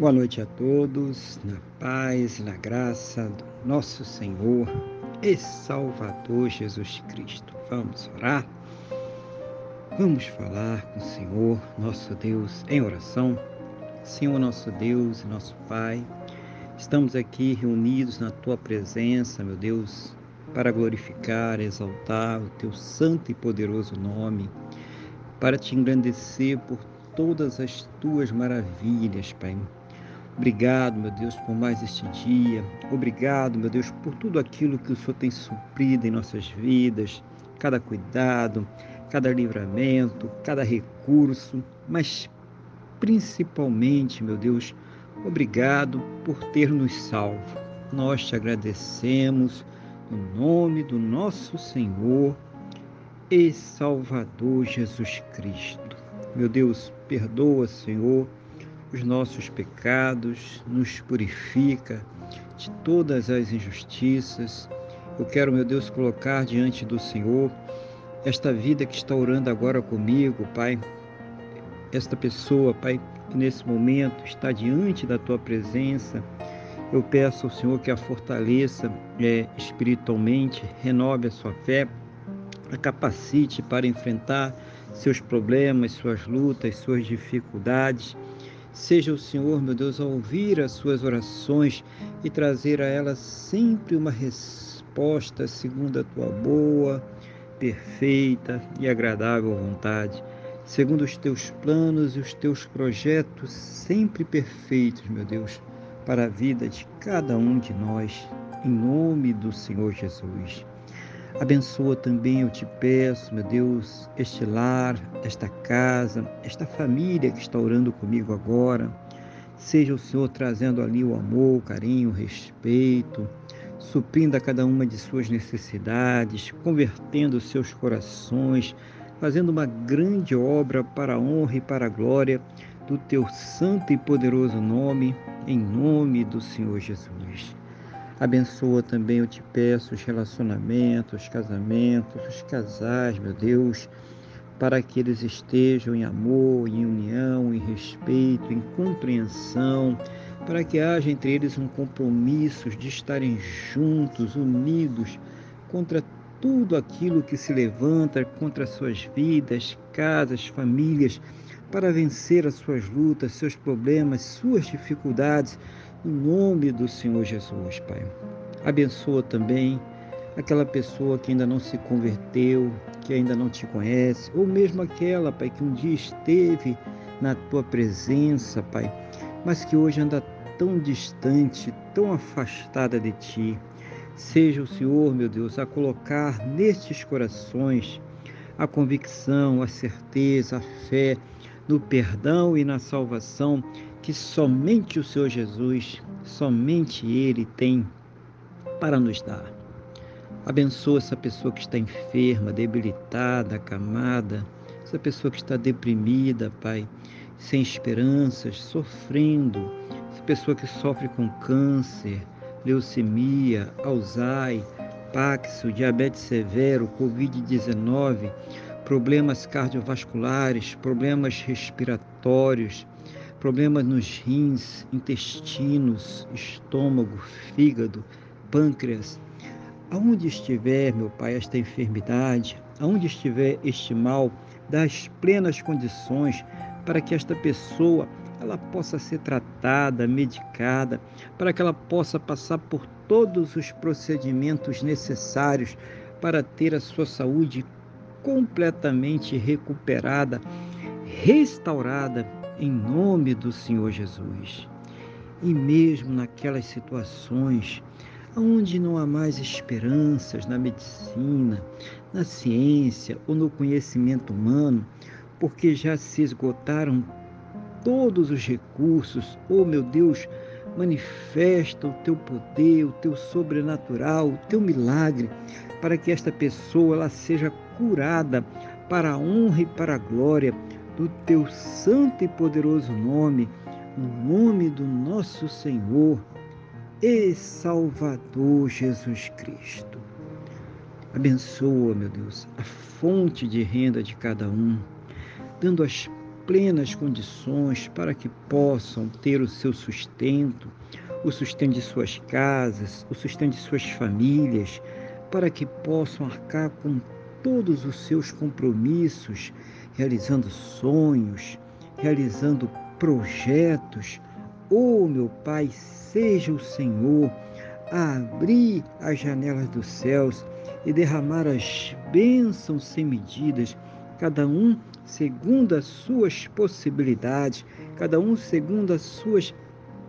Boa noite a todos, na paz na graça do nosso Senhor e Salvador Jesus Cristo. Vamos orar? Vamos falar com o Senhor, nosso Deus, em oração. Senhor, nosso Deus e nosso Pai, estamos aqui reunidos na Tua presença, meu Deus, para glorificar, exaltar o Teu santo e poderoso nome, para te engrandecer por todas as Tuas maravilhas, Pai Obrigado, meu Deus, por mais este dia. Obrigado, meu Deus, por tudo aquilo que o Senhor tem suprido em nossas vidas, cada cuidado, cada livramento, cada recurso, mas principalmente, meu Deus, obrigado por ter nos salvo. Nós te agradecemos no nome do nosso Senhor e Salvador Jesus Cristo. Meu Deus, perdoa, Senhor os nossos pecados, nos purifica de todas as injustiças. Eu quero, meu Deus, colocar diante do Senhor esta vida que está orando agora comigo, Pai. Esta pessoa, Pai, que nesse momento está diante da tua presença. Eu peço ao Senhor que a fortaleça é, espiritualmente, renove a sua fé, a capacite para enfrentar seus problemas, suas lutas, suas dificuldades Seja o Senhor, meu Deus, a ouvir as suas orações e trazer a elas sempre uma resposta segundo a tua boa, perfeita e agradável vontade, segundo os teus planos e os teus projetos sempre perfeitos, meu Deus, para a vida de cada um de nós, em nome do Senhor Jesus. Abençoa também, eu te peço, meu Deus, este lar, esta casa, esta família que está orando comigo agora. Seja o Senhor trazendo ali o amor, o carinho, o respeito, suprindo a cada uma de suas necessidades, convertendo seus corações, fazendo uma grande obra para a honra e para a glória do teu santo e poderoso nome, em nome do Senhor Jesus. Abençoa também, eu te peço, os relacionamentos, os casamentos, os casais, meu Deus, para que eles estejam em amor, em união, em respeito, em compreensão, para que haja entre eles um compromisso de estarem juntos, unidos, contra tudo aquilo que se levanta contra suas vidas, casas, famílias, para vencer as suas lutas, seus problemas, suas dificuldades, no nome do Senhor Jesus, Pai. Abençoa também aquela pessoa que ainda não se converteu, que ainda não te conhece, ou mesmo aquela, Pai, que um dia esteve na tua presença, Pai, mas que hoje anda tão distante, tão afastada de ti. Seja o Senhor, meu Deus, a colocar nestes corações a convicção, a certeza, a fé no perdão e na salvação que somente o Senhor Jesus, somente Ele tem para nos dar. Abençoa essa pessoa que está enferma, debilitada, acamada, essa pessoa que está deprimida, Pai, sem esperanças, sofrendo, essa pessoa que sofre com câncer, leucemia, Alzheimer, Paxo, diabetes severo, Covid-19, problemas cardiovasculares, problemas respiratórios, problemas nos rins, intestinos, estômago, fígado, pâncreas. Aonde estiver, meu Pai, esta enfermidade, aonde estiver este mal, dá as plenas condições para que esta pessoa ela possa ser tratada, medicada, para que ela possa passar por todos os procedimentos necessários para ter a sua saúde completamente recuperada, restaurada em nome do Senhor Jesus. E mesmo naquelas situações onde não há mais esperanças na medicina, na ciência ou no conhecimento humano, porque já se esgotaram todos os recursos, oh meu Deus, manifesta o teu poder, o teu sobrenatural, o teu milagre, para que esta pessoa ela seja curada para a honra e para a glória do teu santo e poderoso nome, no nome do nosso Senhor e Salvador Jesus Cristo. Abençoa, meu Deus, a fonte de renda de cada um, dando as plenas condições para que possam ter o seu sustento, o sustento de suas casas, o sustento de suas famílias, para que possam arcar com todos os seus compromissos, realizando sonhos, realizando projetos. Oh, meu Pai, seja o Senhor a abrir as janelas dos céus e derramar as bênçãos sem medidas, cada um segundo as suas possibilidades, cada um segundo as suas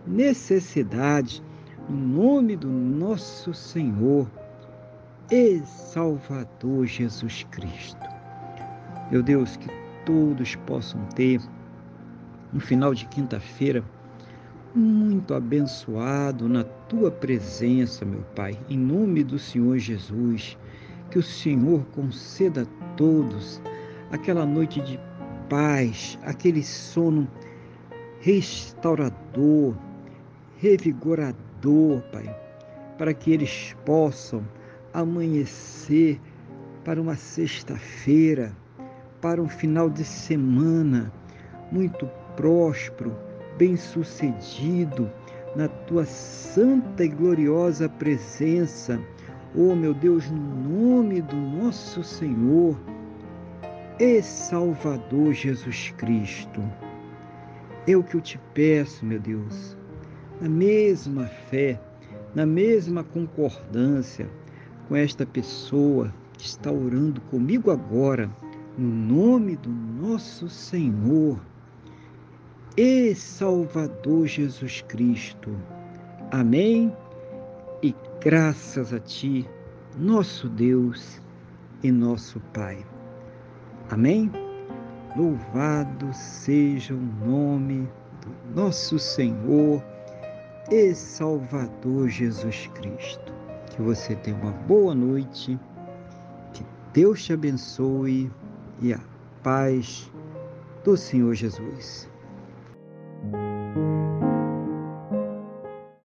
necessidades, no nome do nosso Senhor e Salvador Jesus Cristo. Meu Deus, que todos possam ter um final de quinta-feira muito abençoado na tua presença, meu Pai, em nome do Senhor Jesus. Que o Senhor conceda a todos aquela noite de paz, aquele sono restaurador, revigorador, Pai, para que eles possam amanhecer para uma sexta-feira, para um final de semana muito próspero, bem-sucedido na tua santa e gloriosa presença. Oh, meu Deus, no nome do nosso Senhor e Salvador Jesus Cristo. É o que eu te peço, meu Deus, na mesma fé, na mesma concordância com esta pessoa que está orando comigo agora, no nome do nosso Senhor e Salvador Jesus Cristo. Amém? E graças a Ti, nosso Deus e nosso Pai. Amém? Louvado seja o nome do nosso Senhor e Salvador Jesus Cristo. Que você tenha uma boa noite, que Deus te abençoe e a paz do Senhor Jesus.